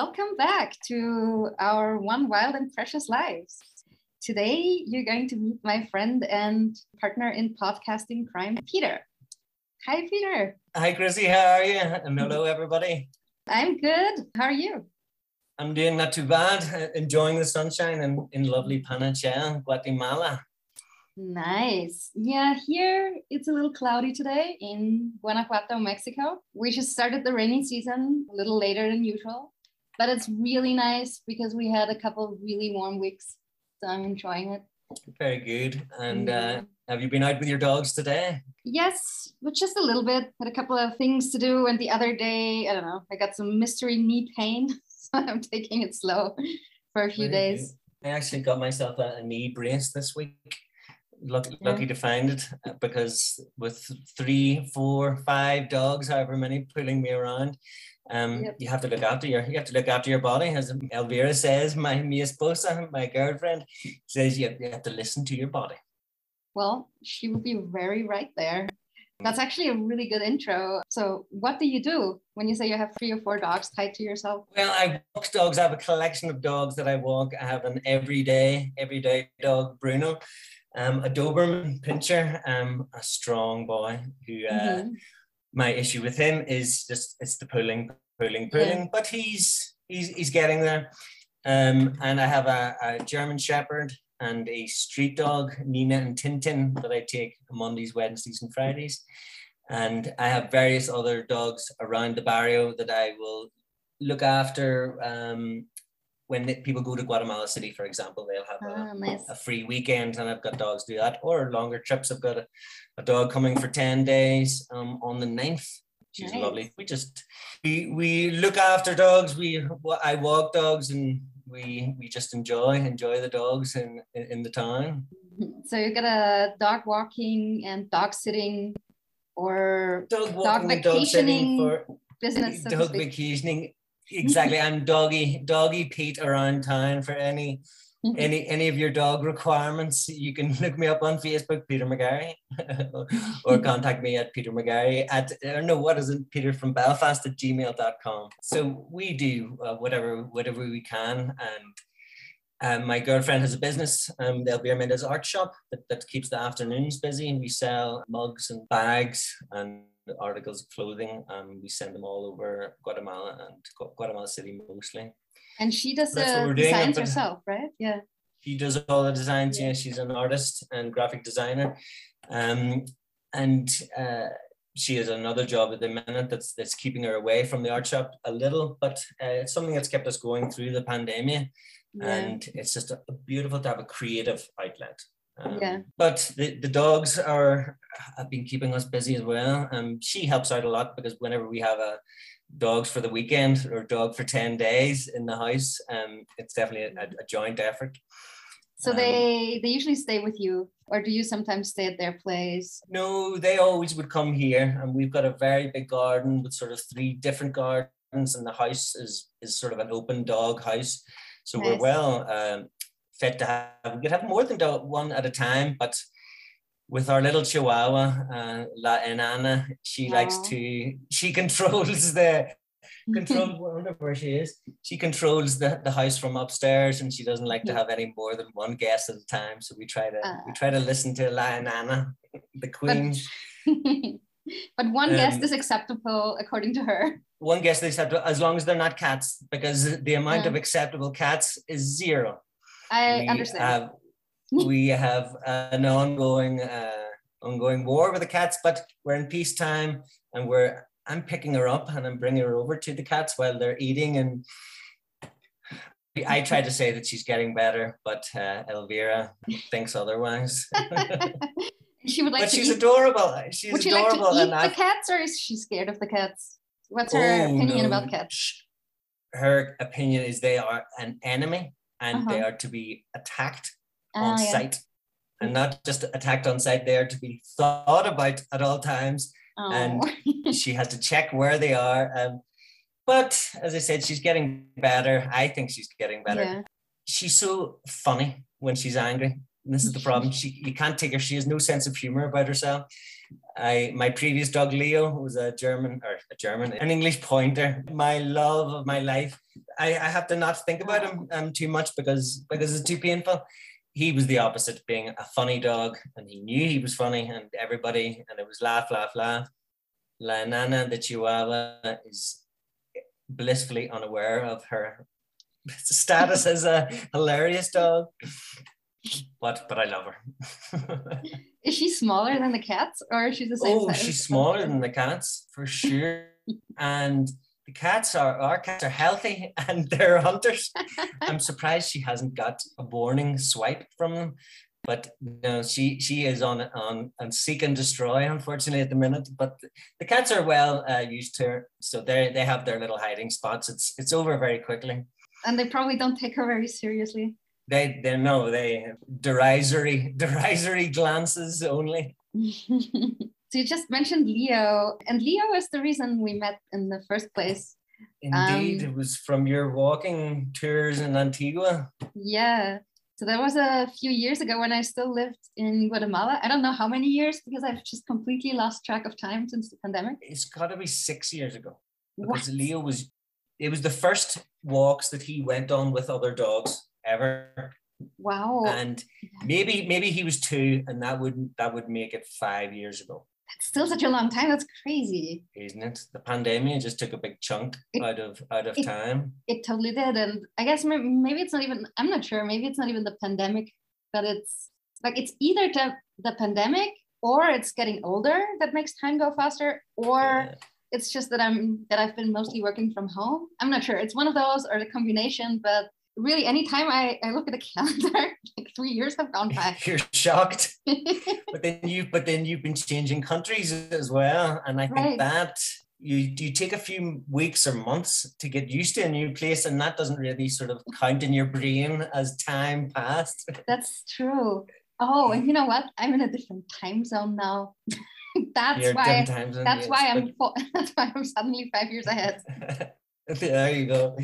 welcome back to our One Wild and Precious Lives. Today, you're going to meet my friend and partner in podcasting crime, Peter. Hi, Peter. Hi, Chrissi. How are you? And hello, everybody. I'm good. How are you? I'm doing not too bad. Enjoying the sunshine in, in lovely Panajachel, Guatemala. Nice. Yeah, here it's a little cloudy today in Guanajuato, Mexico. We just started the rainy season a little later than usual, but it's really nice because we had a couple of really warm weeks. So I'm enjoying it. Very good. And uh, have you been out with your dogs today? Yes, but just a little bit. Had a couple of things to do. And the other day, I don't know, I got some mystery knee pain. So I'm taking it slow for a few Very days. good. I actually got myself a, a knee brace this week. Lucky, Yeah. lucky to find it uh, because with three, four, five dogs, however many, pulling me around, um, Yep. you have to look after your you have to look after your body. As Elvira says, my mi esposa, my girlfriend, says you have, you have to listen to your body. Well, she would be very right there. That's actually a really good intro. So, what do you do when you say you have three or four dogs tied to yourself? Well, I walk dogs. I have a collection of dogs that I walk. I have an everyday, everyday dog, Bruno, um, a Doberman pinscher, um, a strong boy who uh, Mhm. My issue with him is just it's the pulling, pulling, Yeah. pulling. But he's he's he's getting there. Um, and I have a, a German Shepherd and a street dog, Nina and Tintin, that I take Mondays, Wednesdays, and Fridays. And I have various other dogs around the barrio that I will look after. Um, when people go to Guatemala City, for example, they'll have a, Ah, nice. a free weekend and I've got dogs do that or longer trips. I've got a, a dog coming for 10 days um, on the 9th. She's Nice. lovely. We just, we, we look after dogs. We, I walk dogs and we, we just enjoy, enjoy the dogs in, in, the town. So, you got a dog walking and dog sitting or Dog walking dog vacationing sitting for business. So dog vacationing. Exactly. I'm doggy, doggy Pete around town for any any any of your dog requirements, you can look me up on Facebook, Peter McGarry, or contact me at Peter McGarry at I don't know what is it, Peter from Belfast at gmail.com. So we do uh, whatever whatever we can. And um, my girlfriend has a business, um, the Elvira Mendez art shop that, that keeps the afternoons busy. And we sell mugs and bags and articles of clothing. Um, we send them all over Guatemala and Gu- Guatemala City mostly. And she does That's the designs herself, right? Yeah. she does all the designs. Yeah. Yeah, she's an artist and graphic designer, um, and uh, she has another job at the minute that's that's keeping her away from the art shop a little, but uh, it's something that's kept us going through the pandemic, Yeah. and it's just a, beautiful to have a creative outlet. Um, Yeah. But the, the dogs are have been keeping us busy as well. Um, she helps out a lot because whenever we have a dogs for the weekend or dog for 10 days in the house, um, it's definitely a, a joint effort. So Um, they they usually stay with you, or do you sometimes stay at their place? No, they always would come here, and we've got a very big garden with sort of three different gardens, and the house is is sort of an open dog house. So we're well um, fit to have. We could have more than one at a time, but with our little Chihuahua, uh, La Enana, she likes to. She controls the control. Wonder where she is. She controls the, the house from upstairs, and she doesn't like to have any more than one guest at a time. So we try to we Ah. try to listen to La Enana, the queen. but one guest Um, is acceptable according to her. one guest they acceptable as long as they're not cats, because the amount Yeah. of acceptable cats is zero. I we understand. Have, we have an ongoing uh, ongoing war with the cats, but we're in peacetime, and we're I'm picking her up and I'm bringing her over to the cats while they're eating, and I try to say that she's getting better, but uh, Elvira thinks otherwise. she would like but to she's eat. adorable. She's would she like to adorable, eat and the cats, or is she scared of the cats? What's her Oh, opinion no. about cats? Her opinion is they are an enemy and they Uh-huh. are to be attacked Ah, on yeah. sight. And not just attacked on site they are to be thought about at all times. Oh. and she has to check where they are. Um, but as I said, she's getting better. I think she's getting better. yeah. She's so funny when she's angry. And this is the problem. She you can't take her. She has no sense of humor about herself. I my previous dog Leo was a German or a German, an English pointer. My love of my life. I, I have to not think about him um, too much because because it's too painful. He was the opposite, being a funny dog, and he knew he was funny, and everybody, and it was laugh, laugh, laugh. La Nana, the Chihuahua, is blissfully unaware of her status as a hilarious dog. But but I love her. is she smaller than the cats, or is she the same? Oh, she's smaller than the cats for sure. and the cats are our cats are healthy and they're hunters. I'm surprised she hasn't got a warning swipe from them. But no, she she is on on on seek and destroy, unfortunately, at the minute. But the cats are well uh, used to her, so they they have their little hiding spots. It's it's over very quickly. And they probably don't take her very seriously they they know they derisory derisory glances only. so you just mentioned Leo, and Leo is the reason we met in the first place. Indeed, um, it was from your walking tours in Antigua. Yeah. So that was a few years ago when I still lived in Guatemala. I don't know how many years because I've just completely lost track of time since the pandemic. It's got to be six years ago because what? Leo was. It was the first walks that he went on with other dogs ever. Wow. And maybe maybe he was two, and that would that would make it five years ago. That's still such a long time. That's crazy. Isn't it? The pandemic just took a big chunk it, out of out of it, time. It totally did. And I guess maybe it's not even I'm not sure. Maybe it's not even the pandemic, but it's like it's either the, the pandemic or it's getting older that makes time go faster, or yeah. it's just that I'm that I've been mostly working from home. I'm not sure. It's one of those or the combination, but really anytime I, I look at the calendar like three years have gone by. You're shocked. But then you but then you've been changing countries as well. And i think right. that you you take a few weeks or months to get used to a new place and that doesn't really sort of count in your brain as time passed. That's true. Oh and you know what? I'm in a different time zone now. That's You're why that's why i'm that's why i'm suddenly five years ahead. There you go.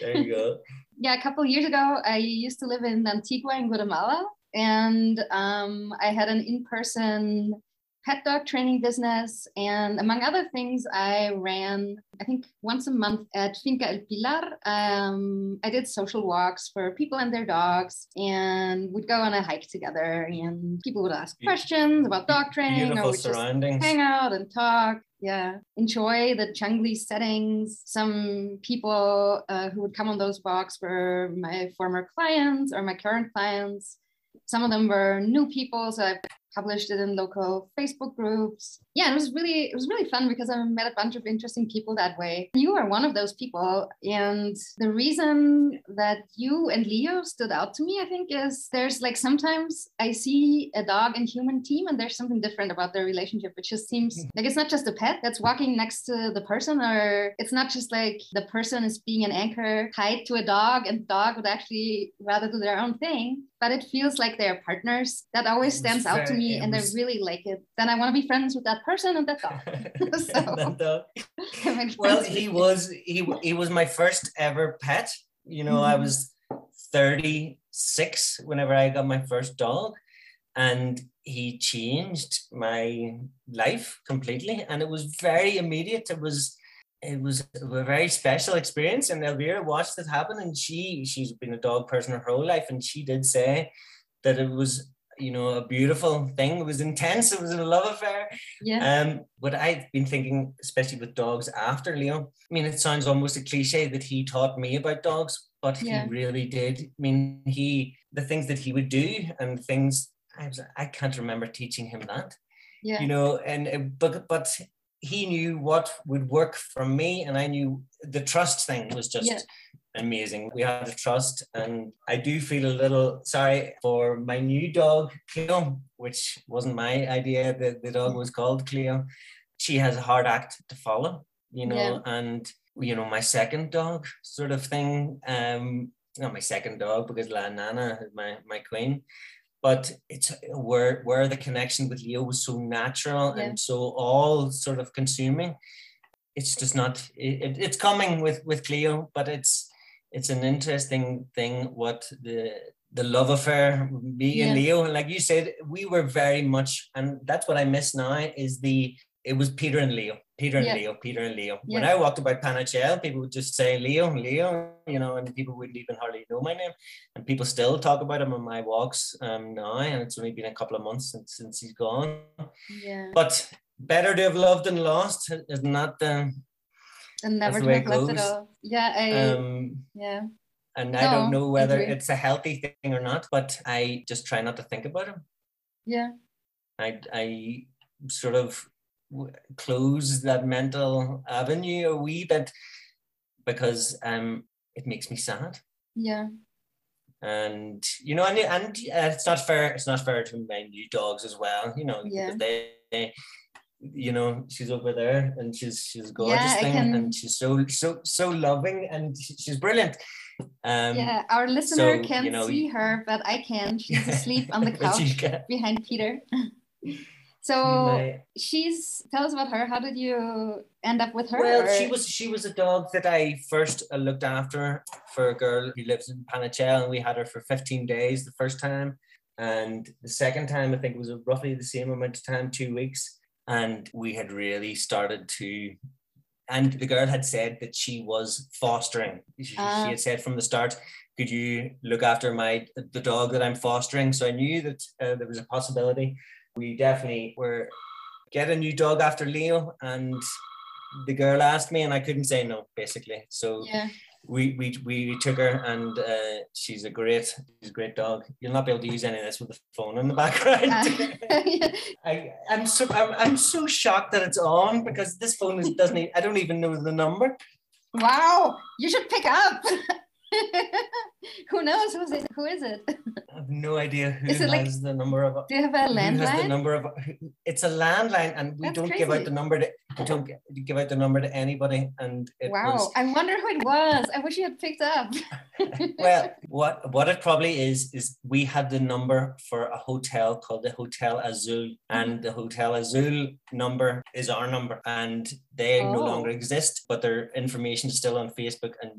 There you go yeah, a couple years ago, I used to live in Antigua in Guatemala, and um, I had an in-person pet dog training business. And among other things, I ran, I think, once a month at Finca El Pilar. Um, I did social walks for people and their dogs, and we would go on a hike together. And people would ask questions about dog training, Beautiful or would just hang out and talk yeah. Enjoy the jungly settings. Some people uh, who would come on those walks were my former clients or my current clients. Some of them were new people so i published it in local Facebook groups. Yeah, it was really it was really fun because I met a bunch of interesting people that way. You are one of those people, and the reason that you and Leo stood out to me, I think, is there's like sometimes I see a dog and human team, and there's something different about their relationship. It just seems mm-hmm. like it's not just a pet that's walking next to the person, or it's not just like the person is being an anchor tied to a dog, and the dog would actually rather do their own thing. But it feels like they're partners. That always stands out to me and. I really like it, then I want to be friends with that person and that dog. so, well, he was he he was my first ever pet. You know, mm-hmm. I was 36 whenever I got my first dog, and he changed my life completely. And it was very immediate. It was it was a very special experience. And Elvira watched it happen, and she she's been a dog person her whole life, and she did say that it was you know a beautiful thing. It was intense. It was a love affair. Yeah. Um but i've been thinking especially with dogs after leo i mean it sounds almost a cliche that he taught me about dogs but yeah. he really did. I mean he the things that he would do and things i, was, I can't remember teaching him that. Yeah. You know and uh, but but he knew what would work for me and i knew the trust thing was just yeah amazing. We had a trust, and I do feel a little sorry for my new dog, Cleo, which wasn't my idea. The, the dog was called Cleo. She has a hard act to follow, you know, yeah. and you know, my second dog sort of thing. Um, not my second dog because La Nana is my, my queen. But it's where where the connection with Leo was so natural yeah. and so all sort of consuming it's just not it, it's coming with with cleo but it's it's an interesting thing what the the love affair, me Yeah. and Leo. And like you said, we were very much, and that's what I miss now is the, it was Peter and Leo, Peter and Yeah. Leo, Peter and Leo. When I walked about Panajachel, people would just say Leo, Leo, you know, and people wouldn't even hardly know my name. And people still talk about him on my walks um, now. And it's only been a couple of months since, since he's gone. Yeah. But better to have loved and lost, isn't that the, And never the to have goes. all. Yeah, I um, yeah. and I don't know whether it's a healthy thing or not, but I just try not to think about him. Yeah. I, I sort of close that mental avenue a wee bit because um, it makes me sad. Yeah. And you know, and, and uh, it's not fair. It's not fair to my new dogs as well. You know, Yeah. they, they, you know, she's over there and she's she's gorgeous Yeah, thing can- and she's so so so loving and she's brilliant. Um, yeah. Our listener so, can't you know, see her, but I can. She's asleep on the couch behind Peter. so she's tell us about her. How did you end up with her? Well, or- she was she was a dog that I first uh, looked after for a girl who lives in Panajachel, and we had her for 15 days the first time, and the second time I think it was roughly the same amount of time, two weeks, and we had really started to. And the girl had said that she was fostering. She, she Ah. had said from the start, "Could you look after my the dog that I'm fostering?" So I knew that uh, there was a possibility. We definitely were get a new dog after Leo, and the girl asked me and I couldn't say no basically so yeah. we, we we took her and uh, she's a great she's a great dog you'll not be able to use any of this with the phone in the background yeah. I, I'm so I'm, I'm so shocked that it's on because this phone is, doesn't I don't even know the number Wow, you should pick up. Who knows who's it? Who is it? I have no idea who Is it has like- the number of Do you have a who has the number of it's a landline and we That's don't give out the number to we don't give out the number to anybody and it Wow, was I wonder who it was. I wish you had picked up. well, what what it probably is is we had the number for a hotel called the Hotel Azul, and mm-hmm. the Hotel Azul number is our number, and they no Oh. longer exist, but their information is still on Facebook and.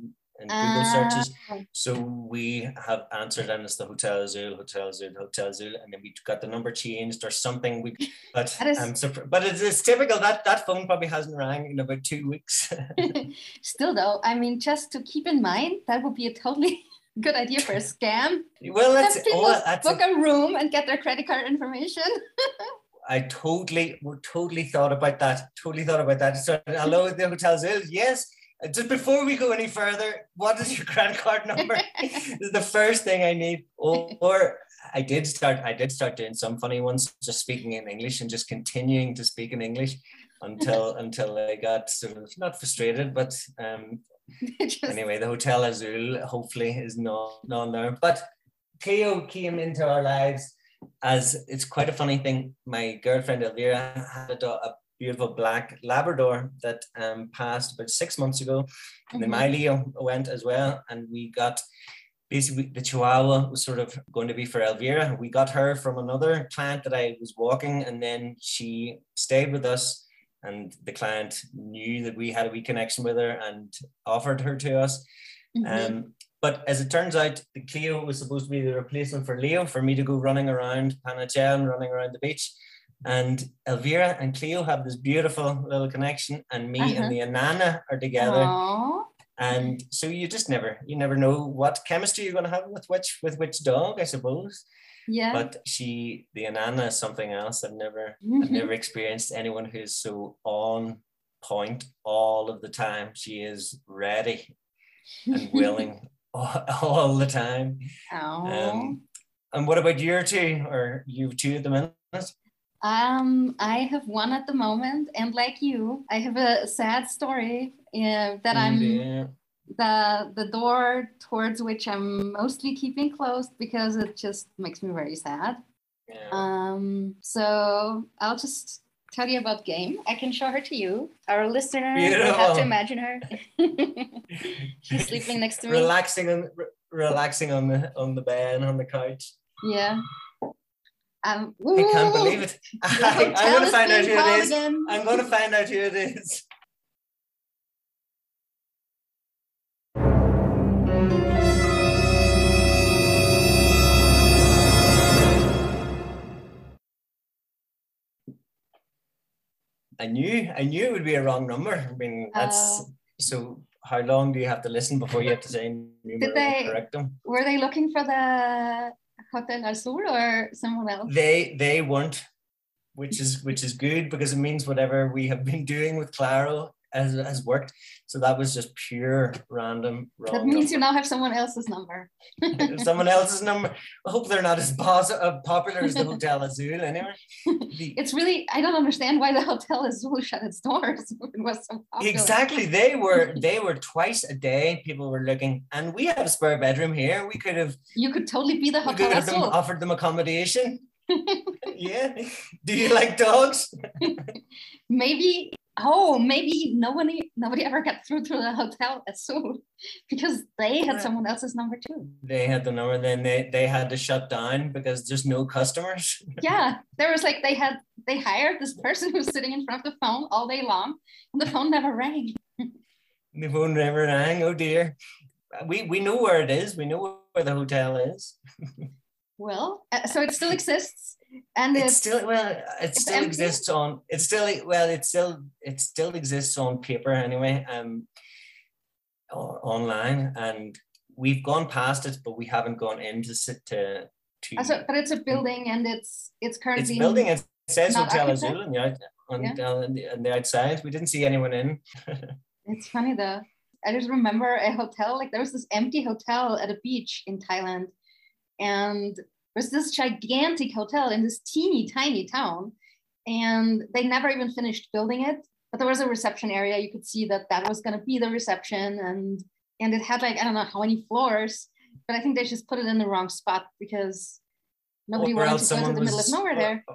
And Google searches, Ah, so we have answered, and it's the Hotel Azul, Hotel Azul, Hotel Azul, and then we got the number changed or something. We, but is- I'm surprised, but it's, it's typical that that phone probably hasn't rang in about two weeks. Still, though, I mean, just to keep in mind, that would be a totally good idea for a scam. well, that's people all. That's book a room and get their credit card information. I totally, totally thought about that. Totally thought about that. So, hello, the Hotel Azul. Yes. Just before we go any further, what is your credit card number? this is the first thing I need. Or, or I did start. I did start doing some funny ones, just speaking in English and just continuing to speak in English until until I got sort of not frustrated, but um, Just- anyway, the Hotel Azul hopefully is not not there. But Theo came into our lives as it's quite a funny thing. My girlfriend Elvira had a, do- a beautiful black Labrador that um, passed about six months ago. And then Mhm. my Leo went as well, and we got basically the Chihuahua was sort of going to be for Elvira. We got her from another client that I was walking, and then she stayed with us. And the client knew that we had a wee connection with her and offered her to us. Mhm. Um, but as it turns out, the Cleo was supposed to be the replacement for Leo for me to go running around Panajachel and running around the beach. And Elvira and Cleo have this beautiful little connection, and me Uh-huh. and the Anana are together. Aw. And so you just never, you never know what chemistry you're going to have with which with which dog, I suppose. Yeah. But she, the Anana, is something else. I've never, I've Mhm. never experienced anyone who's so on point all of the time. She is ready and willing all, all the time. Um, and what about your two, or you two at the minute? Um, I have one at the moment, and like you, I have a sad story uh, that I'm Yeah. the the door towards which I'm mostly keeping closed because it just makes me very sad. Yeah. Um, so I'll just tell you about Game. I can show her to you. Our listener will have to imagine her. She's sleeping next to me. relaxing on re- relaxing on the on the bed on the couch. Yeah. Um, I can't believe it. I, am going to find out who it is. Again. I'm going to find out who it is. I knew, I knew it would be a wrong number. I mean, that's uh, so. How long do you have to listen before you have to say? Did correct them? Were they looking for the Hotel Azul or someone else? They they weren't, which is which is good because it means whatever we have been doing with Claro has, has worked. So that was just pure random. That means you now have someone else's number. someone else's number. I hope they're not as pos- uh, popular as the Hotel Azul anyway. The- It's really I don't understand why the Hotel Azul shut its doors. It was so popular. exactly. They were they were twice a day. People were looking, and we have a spare bedroom here. We could have You could totally be the we Hotel could have them, Azul. offered them accommodation. yeah. Do you like dogs? maybe oh maybe nobody nobody ever got through to the Hotel Azul because they had someone else's number too. They had the number. Then they they had to shut down because there's no customers. Yeah, there was like they had they hired this person who was sitting in front of the phone all day long, and the phone never rang. The phone never rang. Oh dear. We we know where it is. We know where the hotel is. Well, uh, so it still exists, and It it's still well, it still empty? exists on. It still well, it still it still exists on paper anyway. Um, or online, and we've gone past it, but we haven't gone in to sit to to. uh, so, but it's a building, and it's it's currently it's building. It says Hotel? Azul on the out, on, on, the, on the outside. We didn't see anyone in. It's funny though. I just remember a hotel, like there was this empty hotel at a beach in Thailand. And there's this gigantic hotel in this teeny tiny town. And they never even finished building it. But there was a reception area. You could see that that was going to be the reception. And and it had like, I don't know how many floors. But I think they just put it in the wrong spot because nobody Or wanted to go to the middle of nowhere there.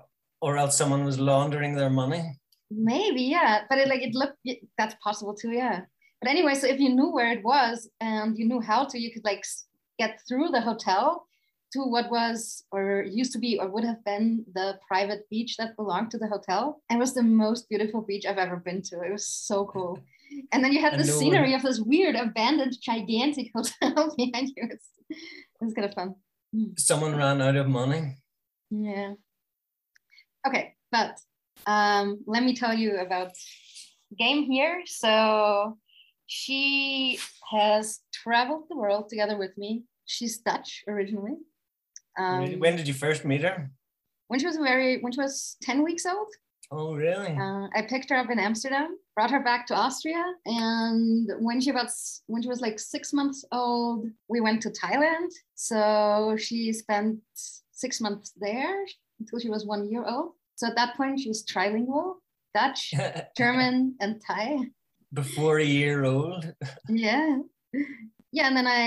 Or else someone was laundering their money. Maybe, yeah. But it like it looked y- that's possible too, yeah. But anyway, so if you knew where it was and you knew how to, you could like get through the hotel to what was or used to be or would have been the private beach that belonged to the hotel. It was the most beautiful beach I've ever been to. It was so cool. And then you had the no one- scenery of this weird abandoned gigantic hotel behind you. It's, it was kind of fun. Someone ran out of money. Yeah. Okay, but um, let me tell you about Game here. So she has traveled the world together with me. She's Dutch originally. Um, when did you first meet her? when she was very when she was 10 weeks old Oh, really? uh, i picked her up in amsterdam brought her back to austria and when she was when she was like six months old we went to thailand so she spent six months there until she was one year old so at that point she was trilingual dutch german and thai Before a year old. yeah yeah and then i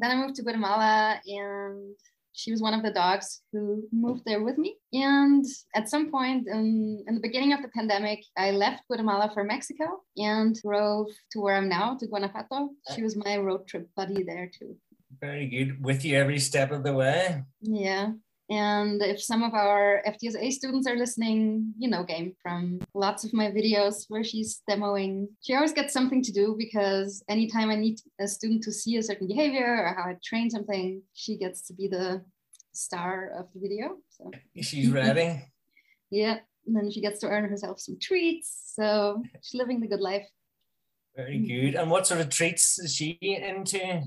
then i moved to guatemala and she was one of the dogs who moved there with me and at some point in, in the beginning of the pandemic i left guatemala for mexico and drove to where i'm now to guanajuato she was my road trip buddy there too Very good. With you every step of the way. yeah and if some of our FDSA students are listening, you know Game from lots of my videos where she's demoing. She always gets something to do because anytime I need a student to see a certain behavior or how I train something, she gets to be the star of the video. So She's ready. yeah, and then she gets to earn herself some treats. So she's living the good life. Very good. And what sort of treats is she into?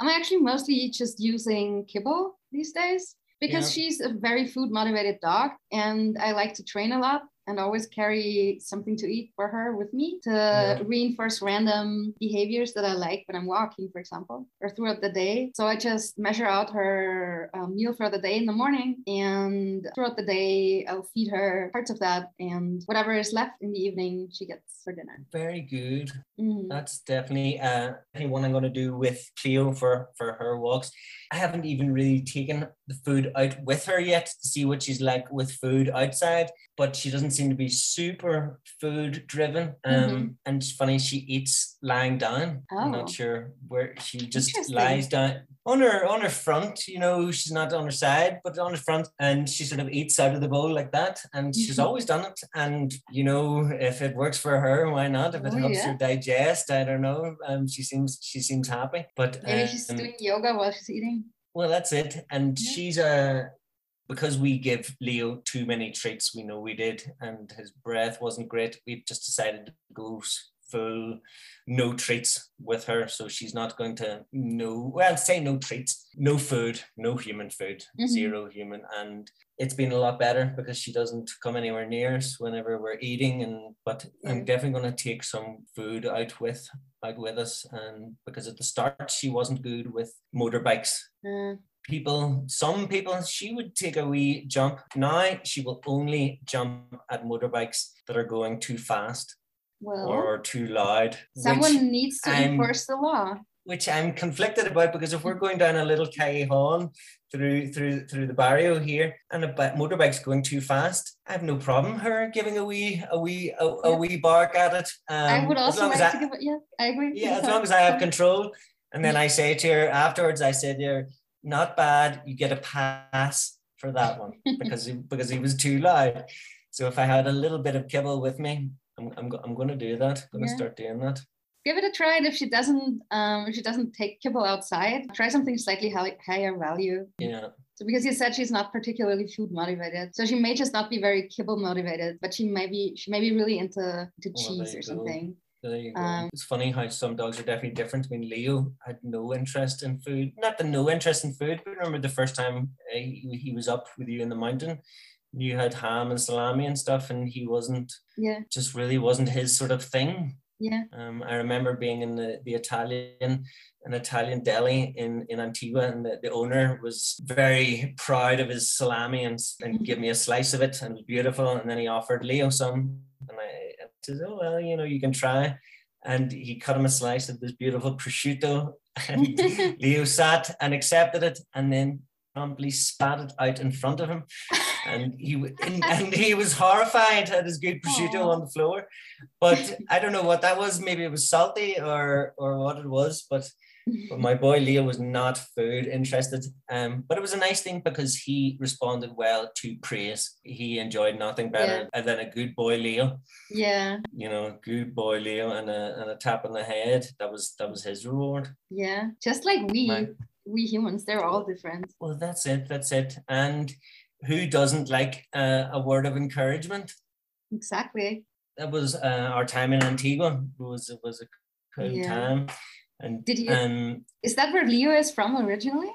I'm actually mostly just using kibble these days because Yeah. she's a very food motivated dog and I like to train a lot and always carry something to eat for her with me to Yeah. reinforce random behaviors that I like when I'm walking, for example, or throughout the day. So I just measure out her um, meal for the day in the morning and throughout the day I'll feed her parts of that and whatever is left in the evening she gets for dinner. Very good. Mhm. That's definitely uh one I'm going to do with Cleo for for her walks. I haven't even really taken the food out with her yet to see what she's like with food outside, but she doesn't seem to be super food driven. Um, Mhm. and it's funny she eats lying down. I'm Oh. not sure where she just lies down on her on her front. You know, she's not on her side, but on her front, and she sort of eats out of the bowl like that. And she's Mhm. always done it. And you know, if it works for her, why not? If it Oh, helps yeah. her digest, I don't know. Um, she seems she seems happy. But Maybe she's um, doing yoga while she's eating. well, that's it. And Yeah. she's a because we give Leo too many treats, we know we did, and his breath wasn't great. we've just decided to go full no treats with her so she's not going to no well say no treats no food no human food mm-hmm. zero human and it's been a lot better because she doesn't come anywhere near us whenever we're eating and but i'm definitely going to take some food out with out with us and because at the start she wasn't good with motorbikes mm. People some people she would take a wee jump now she will only jump at motorbikes that are going too fast well, or too loud. Someone needs to I'm, enforce the law. Which I'm conflicted about because if we're going down a little callejón through through through the barrio here and a motorbike's going too fast, I have no problem her giving a wee a wee a, a wee bark at it. Um, I would also like I, to give it. Yeah, I agree. Yeah, as long as I have control. And then I say to her afterwards, I said to her, "Not bad. You get a pass for that one because he, because he was too loud." So if I had a little bit of kibble with me, I'm, I'm, I'm going to do that. I'm going to yeah. start doing that. Give it a try. And if she doesn't, um, if she doesn't take kibble outside, try something slightly higher value. Yeah. So because you said she's not particularly food motivated, so she may just not be very kibble motivated, but she may be she may be really into into well, cheese or something. There you go. Um, it's funny how some dogs are definitely different. I mean, Leo had no interest in food. Not the no interest in food, but remember the first time uh, he, he was up with you in the mountain, you had ham and salami and stuff, and he wasn't. Yeah. Just really wasn't his sort of thing. Yeah. Um, I remember being in the, the Italian an Italian deli in, in Antigua, and the, the owner was very proud of his salami and, and mm-hmm. gave me a slice of it, and it was beautiful. And then he offered Leo some, and I, Said, "Oh well, you know, you can try." And he cut him a slice of this beautiful prosciutto, and Leo sat and accepted it, and then promptly spat it out in front of him and he and, and he was horrified at his good prosciutto Aww. on the floor. But I don't know what that was. Maybe it was salty or or what it was. But but my boy Leo was not food interested. Um, but it was a nice thing because he responded well to praise. He enjoyed nothing better yeah. than a good boy Leo. Yeah. You know, good boy Leo and a and a tap on the head. That was that was his reward. Yeah, just like we. My, we humans, they're all different. Well, that's it. That's it. And who doesn't like uh, a word of encouragement? Exactly. That was uh, our time in Antigua. It was it was a cool yeah. time. And did you? Um, is that where Leo is from originally?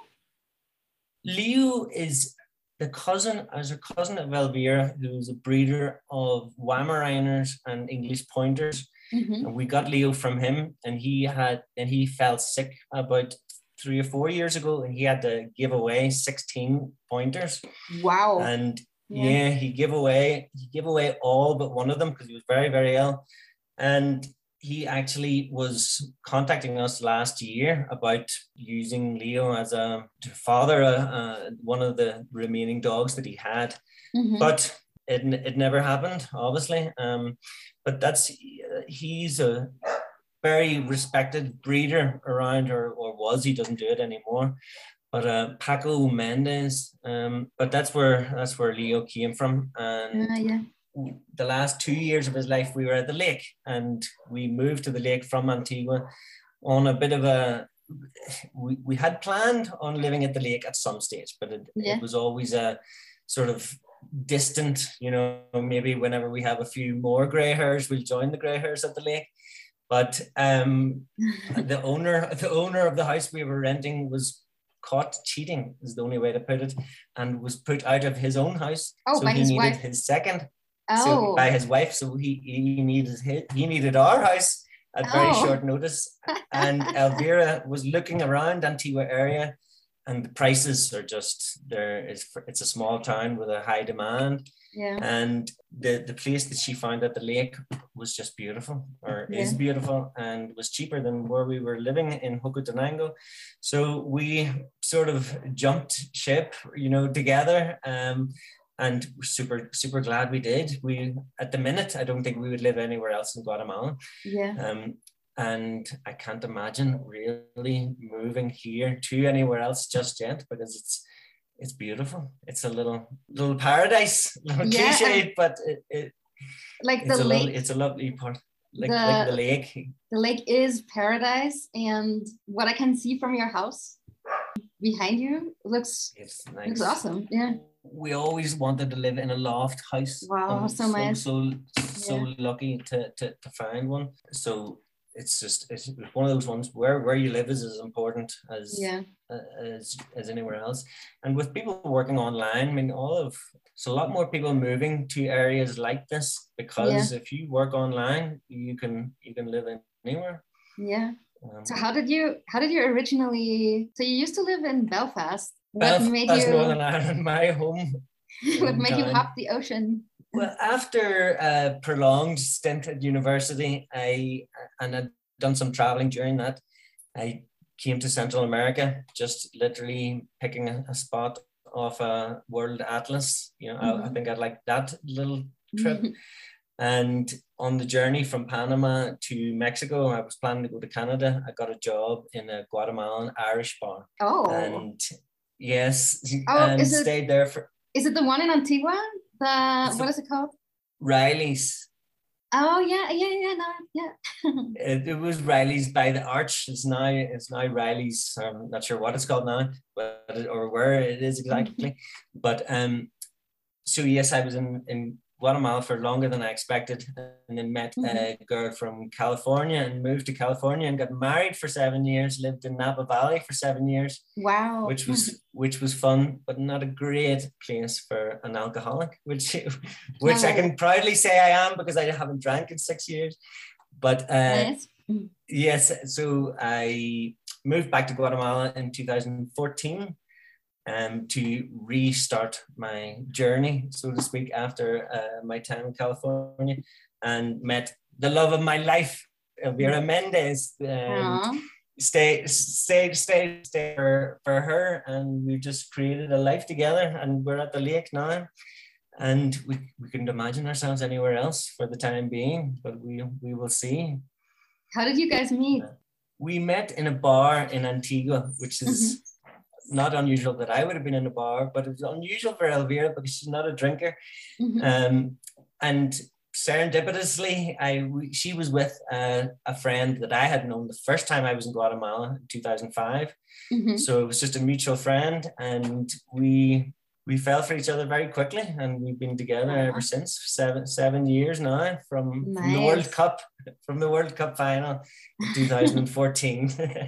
Leo is the cousin, as a cousin of Elvira, who was a breeder of Weimaraners and English pointers. Mm-hmm. And we got Leo from him, and he had and he fell sick about three or four years ago, and he had to give away 16 pointers. Wow. And yeah, yeah he gave away he gave away all but one of them because he was very, very ill. And he actually was contacting us last year about using Leo as a father uh, uh, one of the remaining dogs that he had, mm-hmm. but it, it never happened, obviously. Um, but that's he's a very respected breeder around, or, or was. He doesn't do it anymore. But uh, Paco Mendez, um, but that's where that's where Leo came from. And uh, yeah. The last two years of his life, we were at the lake, and we moved to the lake from Antigua on a bit of a. We, we had planned on living at the lake at some stage, but it, yeah. it was always a sort of distant, you know, maybe whenever we have a few more grey hairs, we'll join the grey hairs at the lake. But um, the owner, the owner of the house we were renting was caught cheating is the only way to put it and was put out of his own house oh, so he needed wife. his second oh. so by his wife so he, he needed his, he needed our house at very oh. short notice and elvira was looking around antigua area and the prices are just there is it's a small town with a high demand yeah and the the place that she found at the lake was just beautiful or yeah. is beautiful and was cheaper than where we were living in Huehuetenango so we sort of jumped ship you know together um and we're super super glad we did we at the minute i don't think we would live anywhere else in guatemala yeah um and I can't imagine really moving here to anywhere else just yet because it's it's beautiful. It's a little little paradise, little yeah, cliche, but it, it like the lake. It's a lovely part. Like the, like the lake. The lake is paradise, and what I can see from your house, behind you looks It's nice. looks awesome. Yeah. We always wanted to live in a loft house. Wow, I'm so nice. So so lucky to, to to find one. So it's just it's one of those ones where where you live is as important as Yeah. uh, as as anywhere else. And with people working online, I mean, all of so a lot more people moving to areas like this because if you work online, you can you can live anywhere. Yeah. Um, So how did you how did you originally so you used to live in Belfast. What Belfast, made you Northern Ireland, my home. what made you hop the ocean? Well, after a prolonged stint at university, I and I'd done some traveling during that. I came to Central America, just literally picking a, a spot off a world atlas. You know, I, I Mhm. think I'd like that little trip. And on the journey from Panama to Mexico, I was planning to go to Canada. I got a job in a Guatemalan Irish bar, oh. and yes, Oh, and is it- stayed there for Is it the one in Antigua? The It's what the- is it called? Reilly's. Oh yeah, yeah, yeah, no, yeah. It, it was Reilly's by the Arch. It's now it's now Reilly's. I'm not sure what it's called now, but or where it is exactly. But um, so yes, I was in in Guatemala for longer than I expected, and then met a girl from California and moved to California and got married for seven years. Lived in Napa Valley for seven years, wow. which was which was fun, but not a great place for an alcoholic. Which which I can proudly say I am because I haven't drank in six years. But uh, nice. Yes, so I moved back to Guatemala in 2014 um, to restart my journey, so to speak, after uh, my time in California and met the love of my life, Elvira Mendez. Um, stay, stay, stay, stay for, for her, and we just created a life together, and we're at the lake now. And we, we couldn't imagine ourselves anywhere else for the time being, but we, we will see How did you guys meet? we met in a bar in Antigua, which is not unusual that I would have been in a bar, but it was unusual for Elvira because she's not a drinker. Mhm. Um, and serendipitously, I she was with uh, a friend that I had known the first time I was in Guatemala in 2005. Mhm. So it was just a mutual friend, and we we fell for each other very quickly, and we've been together Wow. ever since seven seven years now from, from the World Cup from the World Cup final in 2014.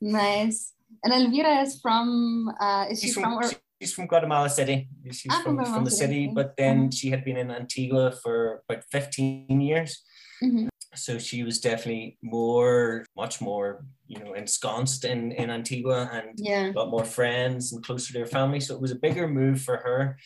Nice. And Elvira is from uh is she she's from, from, or, she's from Guatemala City. She's Ah, from from, from the City, city, but then Mhm. she had been in Antigua for about 15 years. Mhm. So she was definitely more, much more, you know, ensconced in, in Antigua and yeah. a lot more friends and closer to her family. So it was a bigger move for her,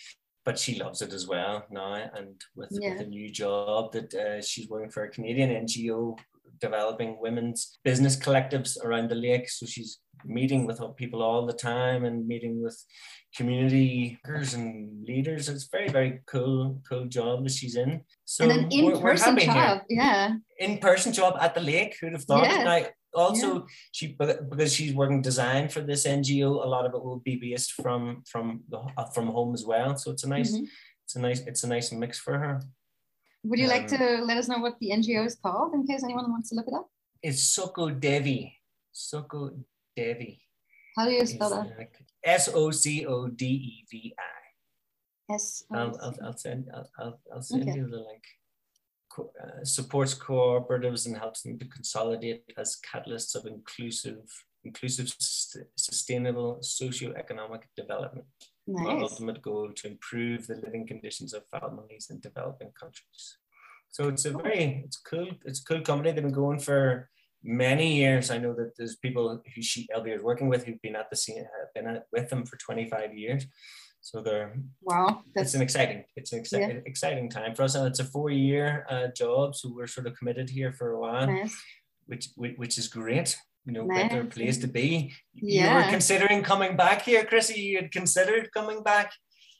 but she loves it as well now. And with, Yeah. with a new job that uh, she's working for a Canadian NGO developing women's business collectives around the lake. So she's meeting with people all the time and meeting with community workers and leaders. It's very, very cool, cool job that she's in. So and an in-person happy here job. Yeah. in-person job at the lake. Who'd have thought? Yeah. Now, also, she because she's working design for this NGO, a lot of it will be based from from the, uh, from home as well. So it's a nice, Mhm. it's a nice, it's a nice mix for her. Would you like Um, to let us know what the NGO is called in case anyone wants to look it up? It's Soko Devi, Soko Devi. How do you spell that? S O C O D E V I. S. I'll. I'll, I'll send I'll, I'll, I'll send Okay. you the link. Uh, supports cooperatives and helps them to consolidate as catalysts of inclusive, inclusive, sus- sustainable socio-economic development. Our Nice. ultimate goal to improve the living conditions of families in developing countries. So it's a very, it's cool, it's a cool company. They've been going for many years. I know that there's people who she Elvira is working with who've been at the scene, have been at, with them for 25 years. So they're Wow. it's That's an exciting it's an exci- Yeah. exciting time for us and it's a four year uh, job so we're sort of committed here for a while nice. which, which which is great you know Nice. better place to be you Yeah. were considering coming back here chrissi you had considered coming back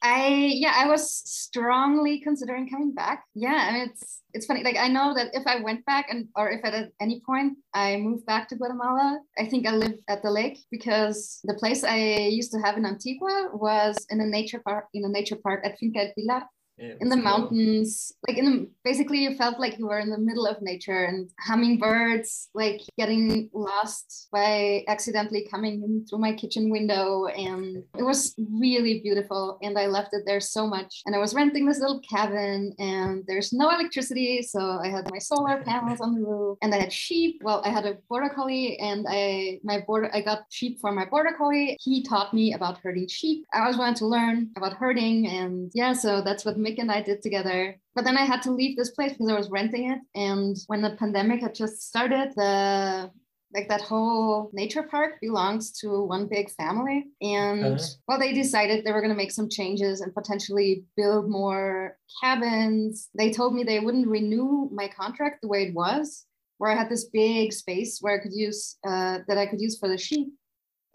I yeah, I was strongly considering coming back. Yeah, I mean it's it's funny. Like I know that if I went back and or if at any point I moved back to Guatemala, I think I live at the lake because the place I used to have in Antigua was in a nature park in a nature park at Finca del Pilar. In the mountains like in the basically you felt like you were in the middle of nature and hummingbirds like getting lost by accidentally coming in through my kitchen window. And it was really beautiful and i loved it there so much. And i was renting this little cabin and there's no electricity so i had my solar panels on the roof and i had sheep. Well i had a border collie and i my border i got sheep for my border collie. He taught me about herding sheep. I always wanted to learn about herding and yeah so that's what Mick and I did together. But then I had to leave this place because I was renting it. And when the pandemic had just started, the like that whole nature park belongs to one big family and uh-huh. well they decided they were going to make some changes and potentially build more cabins they told me they wouldn't renew my contract the way it was where i had this big space where i could use uh, that i could use for the sheep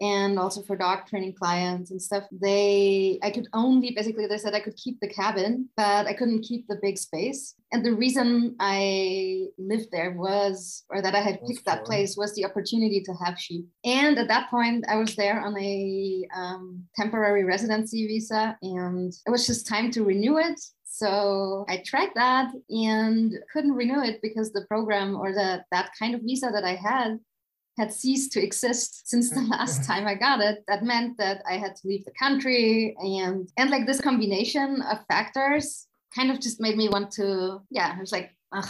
and also for dog training clients and stuff they i could only basically they said i could keep the cabin but i couldn't keep the big space. And the reason i lived there was or that i had picked that place was the opportunity to have sheep. And at that point i was there on a um, temporary residency visa and it was just time to renew it. So I tried that and couldn't renew it because the program or the that kind of visa that I had had ceased to exist since the last time I got it. That meant that I had to leave the country and and like this combination of factors kind of just made me want to, yeah, I was like, ugh,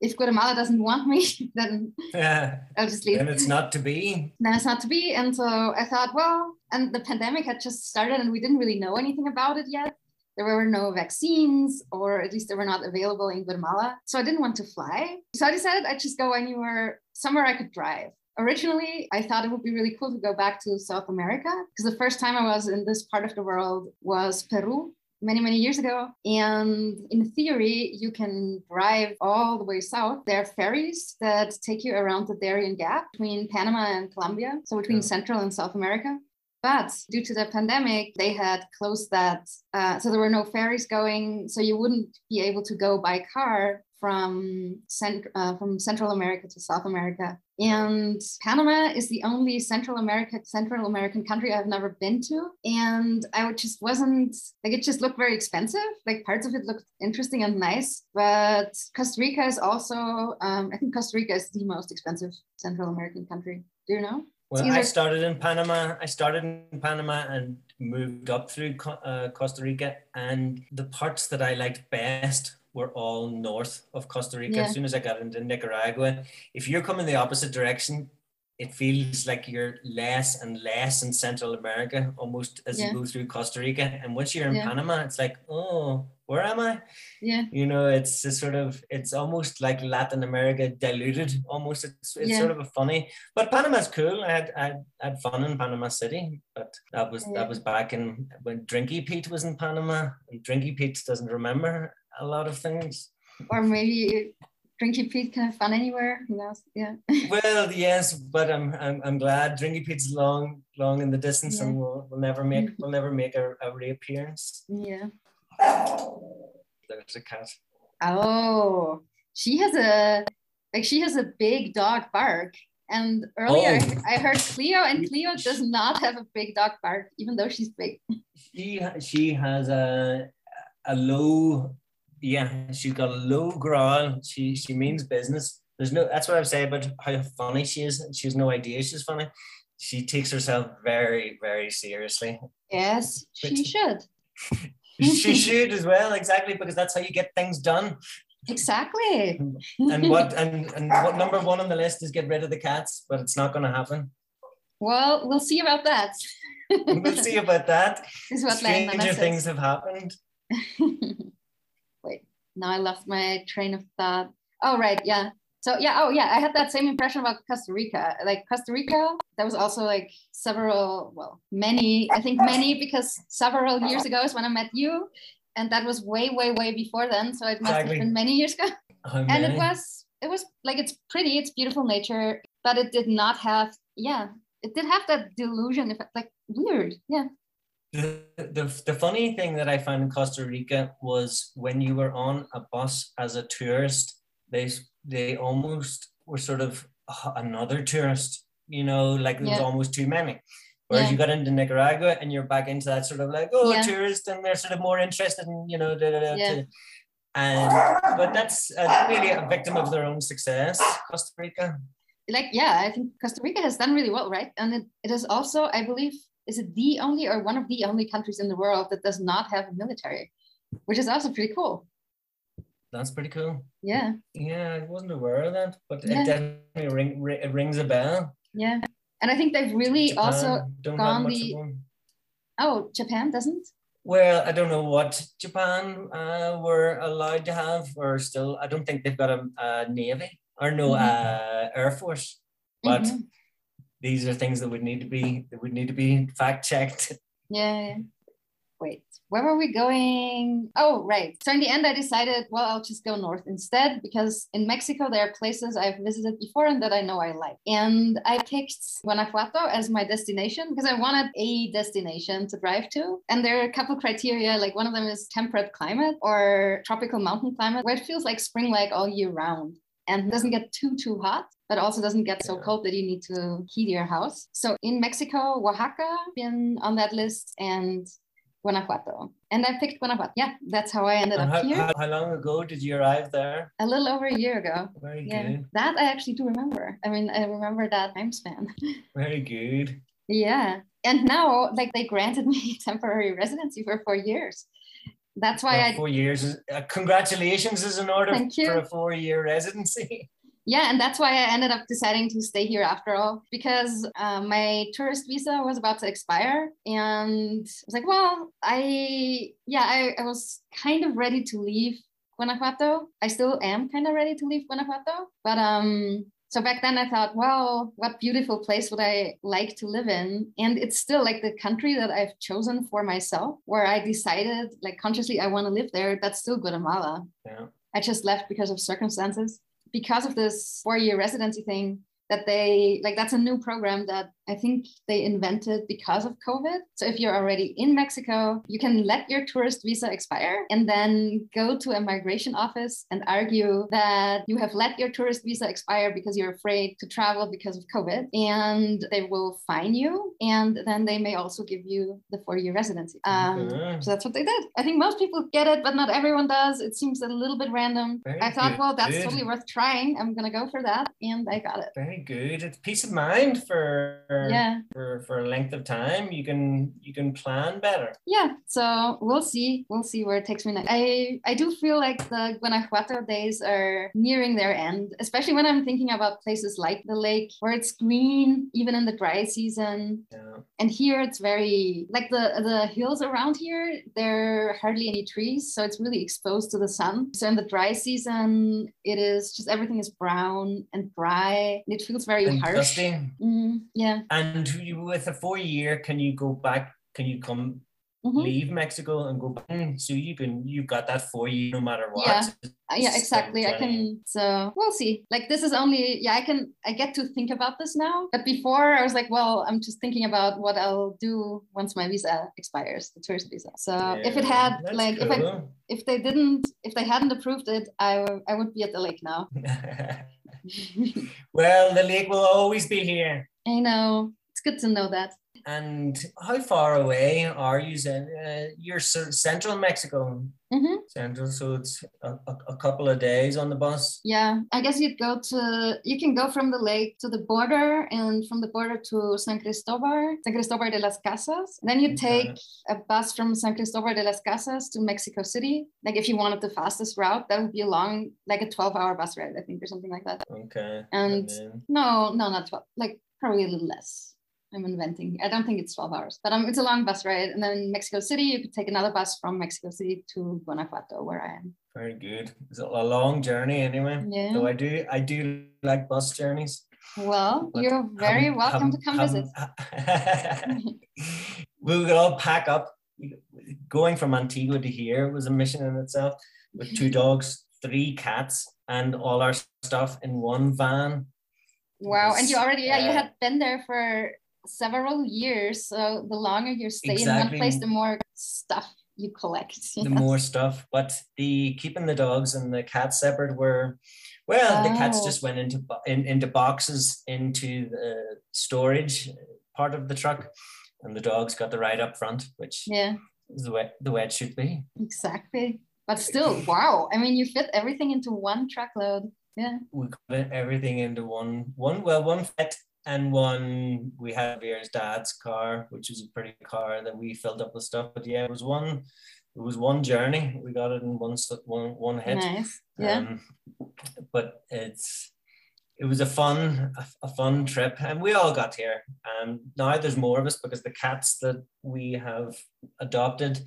if Guatemala doesn't want me, then yeah. I'll just leave. Then it's not to be. Then it's not to be. And so I thought, well, and the pandemic had just started and we didn't really know anything about it yet. There were no vaccines, or at least they were not available in Guatemala. So I didn't want to fly. So I decided I'd just go anywhere, somewhere I could drive originally i thought it would be really cool to go back to south america because the first time i was in this part of the world was peru many many years ago. And in theory you can drive all the way south. There are ferries that take you around the darien gap between panama and colombia so between yeah. central and south america. But due to the pandemic they had closed that uh, so there were no ferries going so you wouldn't be able to go by car from, cent- uh, from Central America to South America. And Panama is the only Central America, Central American country I've never been to. And I just wasn't like it just looked very expensive. Like parts of it looked interesting and nice. But Costa Rica is also, um, I think Costa Rica is the most expensive Central American country. Do you know? Well, either- I started in Panama. I started in Panama and moved up through uh, Costa Rica. And the parts that I liked best were all north of Costa Rica. Yeah. As soon as I got into Nicaragua, if you're coming the opposite direction, it feels like you're less and less in Central America almost as yeah. you go through Costa Rica. And once you're in yeah. Panama, it's like, oh, where am I? Yeah. You know, it's a sort of, it's almost like Latin America diluted almost. It's, it's yeah. sort of a funny, but Panama's cool. I had, I had, fun in Panama City, but that was, that was back in when Drinky Pete was in Panama and Drinky Pete doesn't remember a lot of things. Or maybe Drinky Pete can have fun anywhere. Who knows? Yeah. well, yes, but I'm I'm, I'm glad Drinky Pete's long long in the distance yeah. and will we'll never make mm-hmm. we'll never make a, a reappearance. Yeah. There's a cat. Oh, she has a like she has a big dog bark. And earlier oh. I heard Cleo, and Cleo does not have a big dog bark, even though she's big. She she has a a low yeah, she's got a low growl. She she means business. There's no that's what I would say about how funny she is. She has no idea she's funny. She takes herself very, very seriously. Yes, she should. she should as well, exactly, because that's how you get things done. Exactly. and what and, and what number one on the list is get rid of the cats, but it's not gonna happen. Well, we'll see about that. we'll see about that. Stranger things have happened now I lost my train of thought. Oh, right. Yeah. So yeah, oh yeah, I had that same impression about Costa Rica. Like Costa Rica, that was also like several, well, many, I think many, because several years ago is when I met you. And that was way, way, way before then. So it must exactly. have been many years ago. Oh, and it was, it was like it's pretty, it's beautiful nature, but it did not have, yeah, it did have that delusion, effect, like weird. Yeah the, the, the funny thing that I found in Costa Rica was when you were on a bus as a tourist, they they almost were sort of another tourist, you know, like there was almost too many. Whereas Yeah. you got into Nicaragua and you're back into that sort of like, oh, Yeah. tourist, and they're sort of more interested in, you know, da, da, da, Yeah. and but that's uh, really a victim of their own success, Costa Rica. like yeah i think costa rica has done really well right and it, it is also i believe is it the only or one of the only countries in the world that does not have a military which is also pretty cool That's pretty cool. yeah Yeah, I wasn't aware of that, but Yeah. it definitely ring, ri- it rings a bell. yeah and i think they've really Japan also gone the- oh japan doesn't Well, I don't know what Japan uh, were allowed to have, or still. I don't think they've got a, a navy or no Mhm. uh, air force. But Mhm. These are things that would need to be that would need to be fact checked. yeah, wait where were we going? Oh right. So in the end i decided well i'll just go north instead because in mexico there are places i've visited before and that i know i like. And i picked guanajuato as my destination because i wanted a destination to drive to. And there are a couple criteria like one of them is temperate climate or tropical mountain climate where it feels like spring like all year round and it doesn't get too too hot but also doesn't get so cold that you need to heat your house. So in mexico oaxaca been on that list and guanajuato. And i picked guanajuato. Yeah that's how i ended And up how, here. how, how long ago did you arrive there? a little over a year ago. Very yeah. good. that i actually do remember. I mean i remember that time span. Very good. yeah. And now like they granted me temporary residency for four years that's why i four years. is- Uh, congratulations is in order Thank you. for a four-year residency. yeah and that's why i ended up deciding to stay here after all because uh, my tourist visa was about to expire and i was like well i yeah I, I was kind of ready to leave guanajuato i still am kind of ready to leave guanajuato but um so back then i thought well what beautiful place would i like to live in and it's still like the country that i've chosen for myself where i decided like consciously i want to live there that's still guatemala Yeah. I just left because of circumstances. Because of this four year residency thing, that they like that's a new program that I think they invented because of COVID. So if you're already in Mexico, you can let your tourist visa expire and then go to a migration office and argue that you have let your tourist visa expire because you're afraid to travel because of COVID and they will fine you and then they may also give you the four year residency. Um, Okay. so that's what they did. I think most people get it, but not everyone does. It seems a little bit random. Very I thought, good. well, that's Good. totally worth trying. I'm gonna go for that, and I got it. Very good. It's peace of mind for Yeah, for for a length of time. You can you can plan better. yeah. So we'll see. We'll see where it takes me next. I I do feel like the Guanajuato days are nearing their end, especially when I'm thinking about places like the lake where it's green even in the dry season. Yeah. and here it's very like the the hills around here there are hardly any trees so it's really exposed to the sun so in the dry season it is just everything is brown and dry and it feels very And harsh. Mm, yeah And you, with a four year, can you go back? Can you come Mhm. leave Mexico and go back? Mm, So you can you've got that four year no matter what. Yeah. Uh, yeah exactly i can so we'll see like this is only yeah i can i get to think about this now but before i was like well i'm just thinking about what i'll do once my visa expires the tourist visa so if it had like if i if they didn't if they hadn't approved it I I would be at the lake now well, the lake will always be here. I know. It's good to know that. And how far away are you? Uh, you're central Mexico, hmm central, so it's a, a, couple of days on the bus. Yeah, I guess you'd go to, you can go from the lake to the border and from the border to San Cristobal, San Cristobal de las Casas. And Then you take a bus from San Cristobal de las Casas to Mexico City. Like if you wanted the fastest route, that would be a long, like a 12 hour bus ride, I think, or something like that. Okay. And- then- No, no, not 12, like probably a little less. I'm inventing. I don't think it's 12 hours, but um, it's a long bus ride. And then Mexico City, you could take another bus from Mexico City to Guanajuato, where I am. very good. It's a long journey anyway. Yeah. So I do I do like bus journeys. Well, but you're very haven't- welcome to haven't- come visit. we would all pack up. Going from Antigua to here was a mission in itself with two dogs, three cats, and all our stuff in one van. Wow. And you already, yeah, you had been there for several years. So the longer you stay in one place, the more stuff you collect. the more stuff. But the keeping the dogs and the cats separate were, well, the cats Oh. just went into in, into boxes into the storage part of the truck, and the dogs got the ride up front, which Yeah, is the way the way it should be. exactly. But still, wow. I mean, you fit everything into one truckload. Yeah. we got everything into one one well one fit and one we had Vera's dad's car, which was a pretty car that we filled up with stuff. But yeah, it was one it was one journey. We got it in one one one hit. Nice. Yeah. Um, but it's it was a fun a, a fun trip and we all got here. and now there's more of us because the cats that we have adopted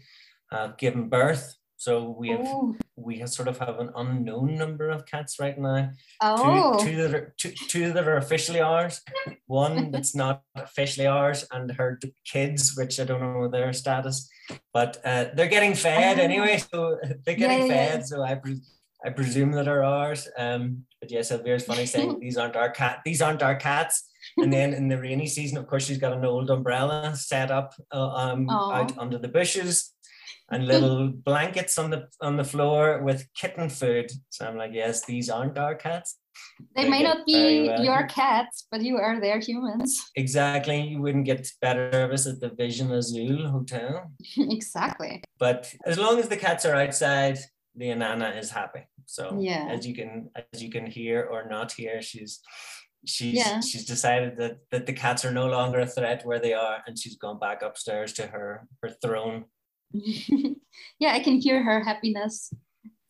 have given birth. So we have Ooh. we have sort of have an unknown number of cats right now. Oh. Two, two that are two, two that are officially ours, one that's not officially ours, and her kids, which I don't know their status, but uh, they're getting fed Oh. anyway. So they're getting Yeah, yeah, fed. So I pres I presume that are ours. Um, but yes, Elvira's funny saying these aren't our cat. These aren't our cats. And then in the rainy season, of course, she's got an old umbrella set up uh, um, out under the bushes and little blankets on the on the floor with kitten food. So I'm like, yes, these aren't our cats. They They may not be well. your cats, but you are their humans. Exactly. You wouldn't get better service at the Vision Azul Hotel. exactly. But as long as the cats are outside, the Anana is happy. So Yeah. as you can as you can hear or not hear, she's she's Yeah. she's decided that that the cats are no longer a threat where they are, and she's gone back upstairs to her her throne. yeah, I can hear her happiness,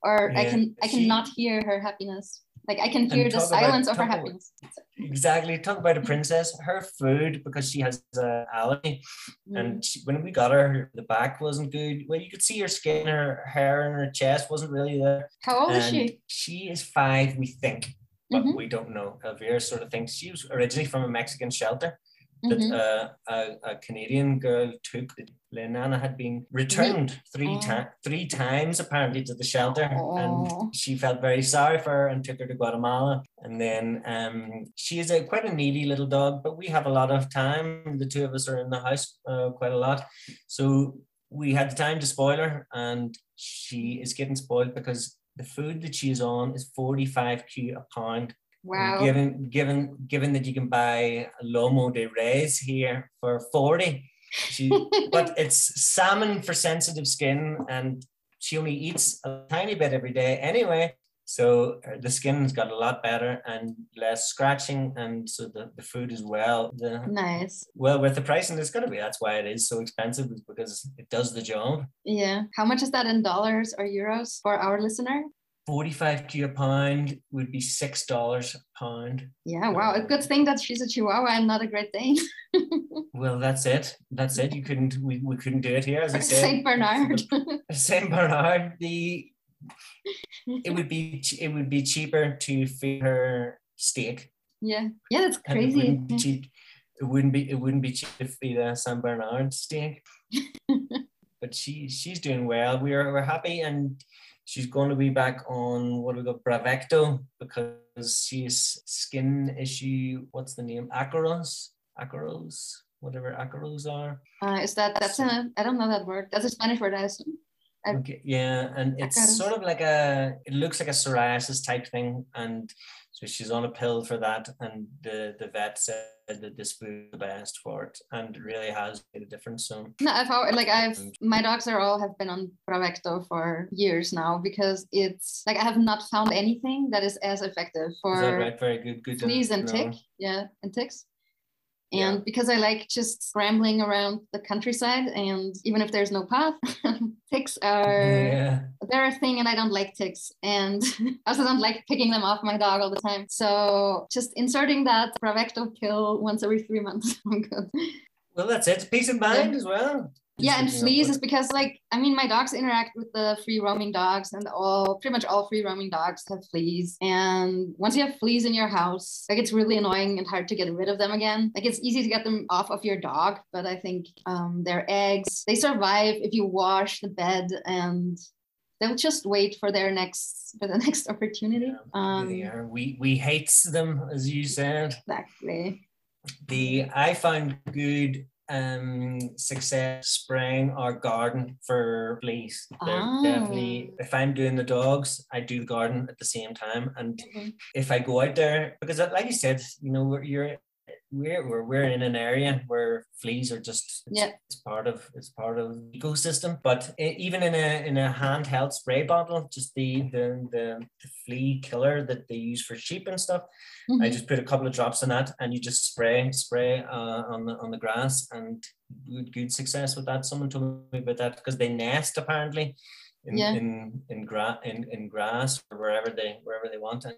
or I Yeah, can I she- cannot hear her happiness. Like I can hear the talk about- silence of her about- happiness. Exactly. Talk about a princess. Her food because she has a allergy. Mm. And she, when we got her, the back wasn't good. Well, you could see her skin, her hair, and her chest wasn't really there. How old is she? She is five, we think, but Mhm. we don't know. Elvira sort of thinks she was originally from a Mexican shelter that Mhm. uh, a, a Canadian girl took. Lenana had been returned three Oh. times, three times apparently to the shelter, Oh. and she felt very sorry for her and took her to Guatemala. And then um, she is a quite a needy little dog, but we have a lot of time. The two of us are in the house uh, quite a lot, so we had the time to spoil her, and she is getting spoiled because the food that she is on is 45 q a pound. Wow. Given given given that you can buy lomo de res here for 40, she but it's salmon for sensitive skin and she only eats a tiny bit every day anyway. So uh, the skin's got a lot better and less scratching, and so the, the food is well the nice. well worth the price, and it's gonna be. That's why it is so expensive, is because it does the job. Yeah. How much is that in dollars or euros for our listener? 45 q a pound would be six dollars a pound. Yeah. Wow. A good thing that she's a Chihuahua and not a Great Dane. Well, that's it. That's it. You couldn't. We, we couldn't do it here, as I said. Saint Bernard. Saint Bernard. The it would be it would be cheaper to feed her steak. yeah. Yeah. That's and It crazy. wouldn't cheap. It wouldn't be. It wouldn't be cheap to feed a Saint Bernard steak. but she she's doing well. We're we're happy, and she's going to be back on what do we got Bravecto because she's skin issue. What's the name? Acaros. Acaros. Whatever acaros are. Uh, is that that's a I don't know that word. That's a Spanish word, I assume. Okay, yeah, and it's sort of like a, it looks like a psoriasis type thing, and so she's on a pill for that, and the the vet said that this food the best for it, and it really has made a difference. So No, I've like I've mm. my dogs are all have been on Bravecto for years now because it's like I have not found anything that is as effective for right? Very good. Good. fleas and know. tick. Yeah, and ticks. Yeah. And because I like just scrambling around the countryside, and even if there's no path, ticks are Yeah, they're a thing, and I don't like ticks, and I also don't like picking them off my dog all the time. So just inserting that Bravecto pill once every three months, I'm good. well, that's it. Peace of mind as well. Yeah and Just looking up fleas is because like i mean my dogs interact with the free roaming dogs and all pretty much all free roaming dogs have fleas. And once you have fleas in your house like it's really annoying and hard to get rid of them again. Like it's easy to get them off of your dog but i think um, their eggs they survive if you wash the bed and they'll just wait for their next for the next opportunity. Yeah, um. We we hates them, as you said. exactly. The I find good um success spraying our garden for fleas. They're Ah. definitely if I'm doing the dogs, I do the garden at the same time. And Mhm. if I go out there, because like you said, you know, you're we're, we're we're in an area where fleas are just it's, Yeah. it's part of it's part of the ecosystem. But even in a in a handheld spray bottle, just the the the, the flea killer that they use for sheep and stuff, I Mhm. just put a couple of drops in that, and you just spray spray uh, on the on the grass, and good good success with that. Someone told me about that because they nest apparently. In, Yeah. in in grass in, in grass or wherever they wherever they want it.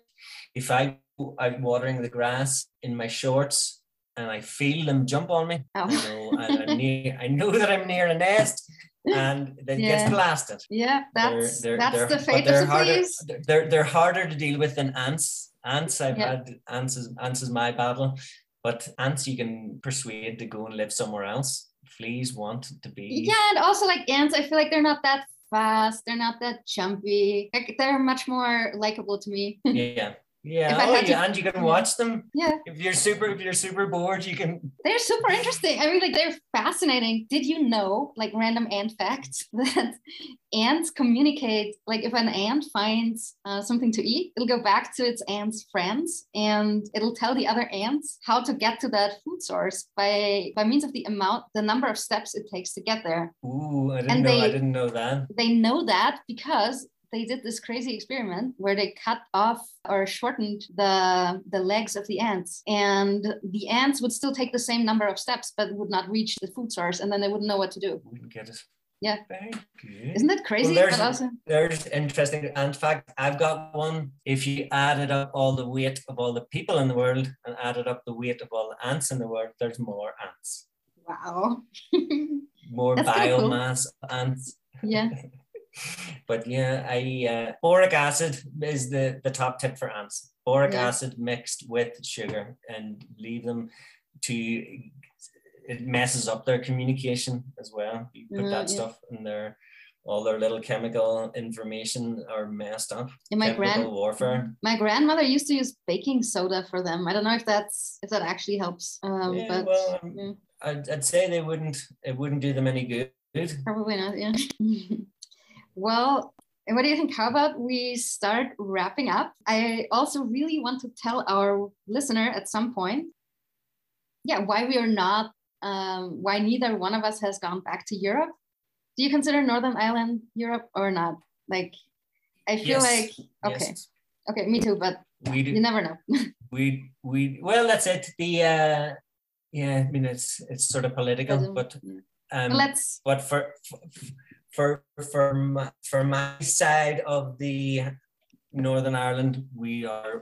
If I go out watering the grass in my shorts and I feel them jump on me, oh. I Oh. know I, I'm near, I know that I'm near a nest and they Yeah. gets blasted. Yeah, that's They're- they're- that's they're- the fate they're of the harder, fleas. they're- They're they're harder to deal with than ants. Ants, I've Yeah. had ants is ants is my battle, but ants you can persuade to go and live somewhere else. Fleas want to be. Yeah, and also like ants, I feel like they're not that fast. They're not that jumpy. They're much more likable to me. Yeah. Yeah. I Oh, had to- yeah. And you can watch them. yeah, If you're super, if you're super bored, you can. they're super interesting. I mean, like they're fascinating. Did you know, like random ant facts, that ants communicate? Like if an ant finds uh, something to eat, it'll go back to its ant's friends and it'll tell the other ants how to get to that food source by by means of the amount, the number of steps it takes to get there. Ooh, I didn't And know. I they- didn't know that. they know that because they did this crazy experiment where they cut off or shortened the the legs of the ants and the ants would still take the same number of steps but would not reach the food source and then they wouldn't know what to do Wouldn't get it. Yeah. Very good. isn't that crazy there's- but also There's interesting. In fact, I've got one. If you added up all the weight of all the people in the world and added up the weight of all the ants in the world, there's more ants, wow more That's kinda cool. biomass ants. yeah but yeah, I uh, boric acid is the the top tip for ants. Boric Yeah. acid mixed with sugar and leave them to. It messes up their communication as well. You put Mm, that yeah. stuff in there all their little chemical information are messed up. and my grand warfare. my grandmother used to use baking soda for them i don't know if that's if that actually helps um Yeah, but well, um, yeah, I'd, I'd say they wouldn't. It wouldn't do them any good. probably not yeah well what do you think? How about we start wrapping up? I also really want to tell our listener at some point, yeah, why we are not, um, why neither one of us has gone back to Europe. Do you consider Northern Ireland Europe or not? Like, I feel Yes, like, okay, yes. okay, me too, but We do. you never know. we we well that's it the uh yeah i mean it's it's sort of political but um But let's, but for for for my, for my side of the northern ireland we are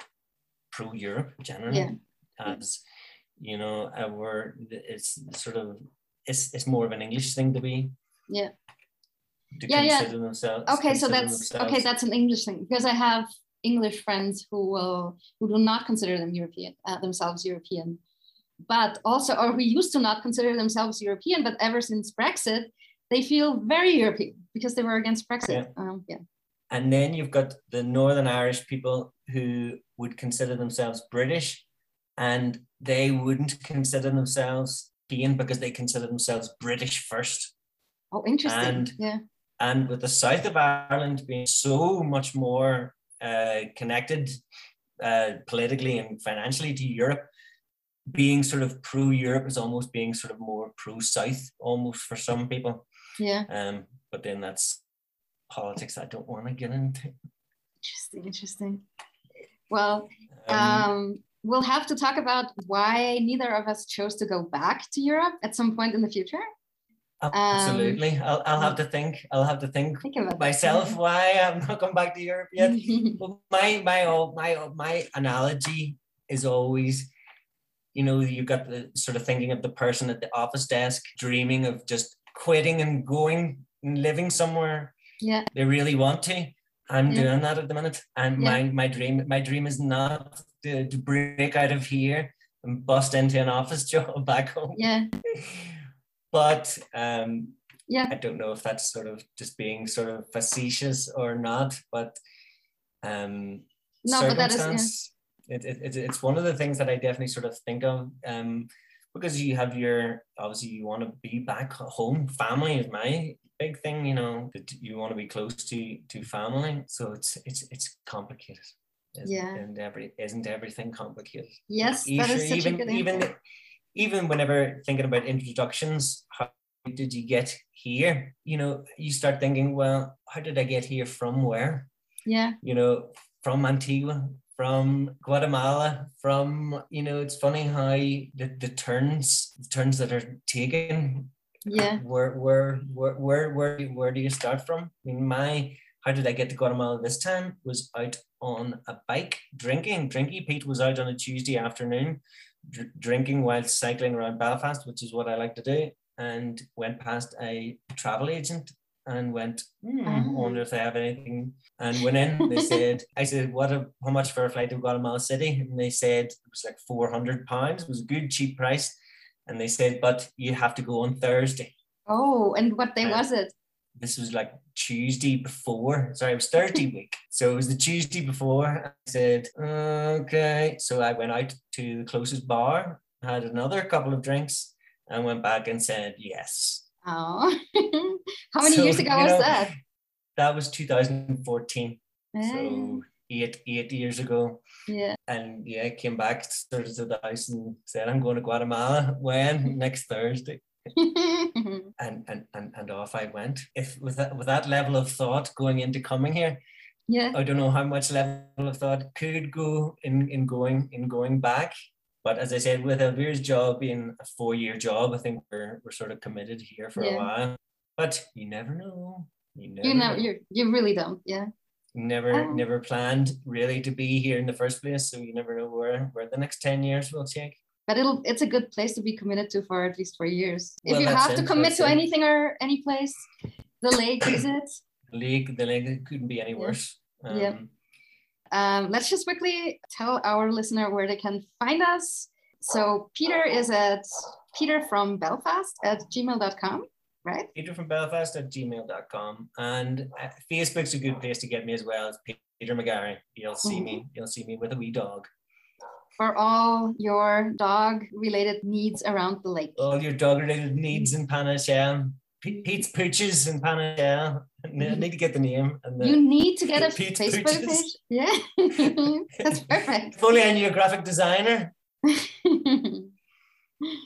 pro europe generally Yeah. as you know we're it's sort of it's it's more of an english thing to be Yeah. to Yeah, yeah. consider themselves okay so that's okay that's an english thing because i have english friends who will who do not consider them european uh, themselves european but also or who used to not consider themselves european but ever since brexit they feel very european because they were against brexit. Um, yeah. And then you've got the Northern Irish people who would consider themselves British and they wouldn't consider themselves European because they consider themselves British first. oh interesting. And- yeah. And with the south of Ireland being so much more uh, connected uh, politically and financially to Europe, being sort of pro Europe is almost being sort of more pro South, almost for some people. Yeah Um, but then that's politics I don't want to get into. interesting interesting well Um, um, we'll have to talk about why neither of us chose to go back to europe at some point in the future Absolutely. I'll, I'll have to think. I'll have to think think myself why I'm not come back to Europe yet. My my my my analogy is always, you know, you've got the sort of thinking of the person at the office desk dreaming of just quitting and going and living somewhere yeah they really want to. I'm Yeah. doing that at the minute, and Yeah. my my dream my dream is not to, to break out of here and bust into an office job back home. yeah But um, yeah I don't know if that's sort of just being sort of facetious or not, but um, No, but that is- yeah. circumstance, it, it, it, it's one of the things that I definitely sort of think of um, because you have your, obviously you want to be back home. Family is my big thing, you know, that you want to be close to, to family. So it's, it's, it's complicated. Isn't, Yeah. isn't, every, isn't everything complicated? Yes, You that is such even a good even answer. even whenever thinking about introductions, how did you get here? You know, you start thinking, well, how did I get here from where? Yeah, You know, from Antigua, from Guatemala, from you know, it's funny how the, the turns the turns that are taken. yeah, Where where where where where do- where do you start from? I mean, my how did I get to Guatemala this time? Was out on a bike drinking. Drinky Pete was out on a Tuesday afternoon, dr- drinking while cycling around Belfast, which is what I like to do, and went past a travel agent and went, hmm, Ah. wonder if they have anything. And went in. They said, I said, what? A, how much for a flight to Guatemala City? And they said it was like four hundred pounds. It was a good cheap price. And they said, but you have to go on Thursday Oh, and what day Uh, was it? this was like Tuesday before. Sorry, it was Thursday week. So it was the Tuesday before. I said, okay. So I went out to the closest bar, had another couple of drinks, and went back and said yes. Oh, how many So, years ago was know, that? That was 2014. Ah, So eight eight years ago. yeah, And yeah, I came back of to the house and said, I'm going to Guatemala. When? Next Thursday. And, and and and off I went. If with that with that level of thought going into coming here, yeah, I don't know how much level of thought could go in, in going in going back. But as I said, with Elvira's job being a four-year job, I think we're we're sort of committed here for Yeah. a while. But you never know. You never you know, you you really don't. Yeah, never Oh. never planned really to be here in the first place. So you never know where where the next 10 years will take. but it'll it's a good place to be committed to for at least four years. Well, if you have to commit to it. anything or any place, the lake is it. The league, the lake couldn't be any worse. Yeah. Um, Um, let's just quickly tell our listener where they can find us. So Peter is at Peter from Belfast at gmail.com, right? Peter from Belfast at gmail.com. And uh, Facebook's a good place to get me as well. It's Peter McGarry. You'll see me. Mm-hmm. You'll see me with a wee dog. For all your dog related needs around the lake. All your dog related needs in Panajachel. Pe- Pete's Pooches in Panajachel. I need to get the name. And the, You need to get a Pete's Facebook Pooches. page. Yeah, that's perfect. if only I knew a graphic designer.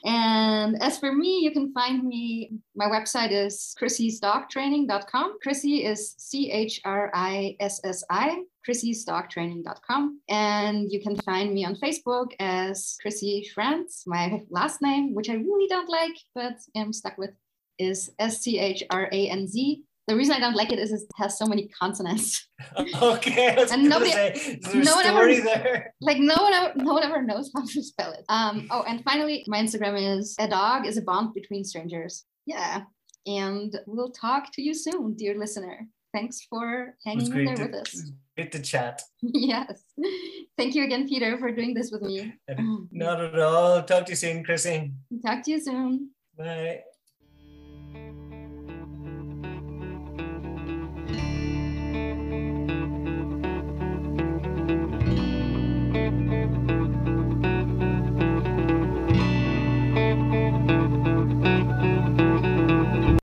and as for me, you can find me. My website is chrissisdogtraining.com. Chrissi is C H R I S S I, chrissisdogtraining.com. And you can find me on Facebook as Chrissi Schranz. My last name, which I really don't like, but am stuck with, is S C H R A N Z. The reason I don't like it is it has so many consonants. okay. And nobody- say, is there a no one ever- there? like no one ever, no one ever knows how to spell it um oh and finally my instagram is a dog is a bond between strangers yeah and we'll talk to you soon dear listener thanks for hanging in there to, with us great to chat. yes thank you again peter for doing this with me Not at all. Talk to you soon, Chrissi. talk to you soon Bye.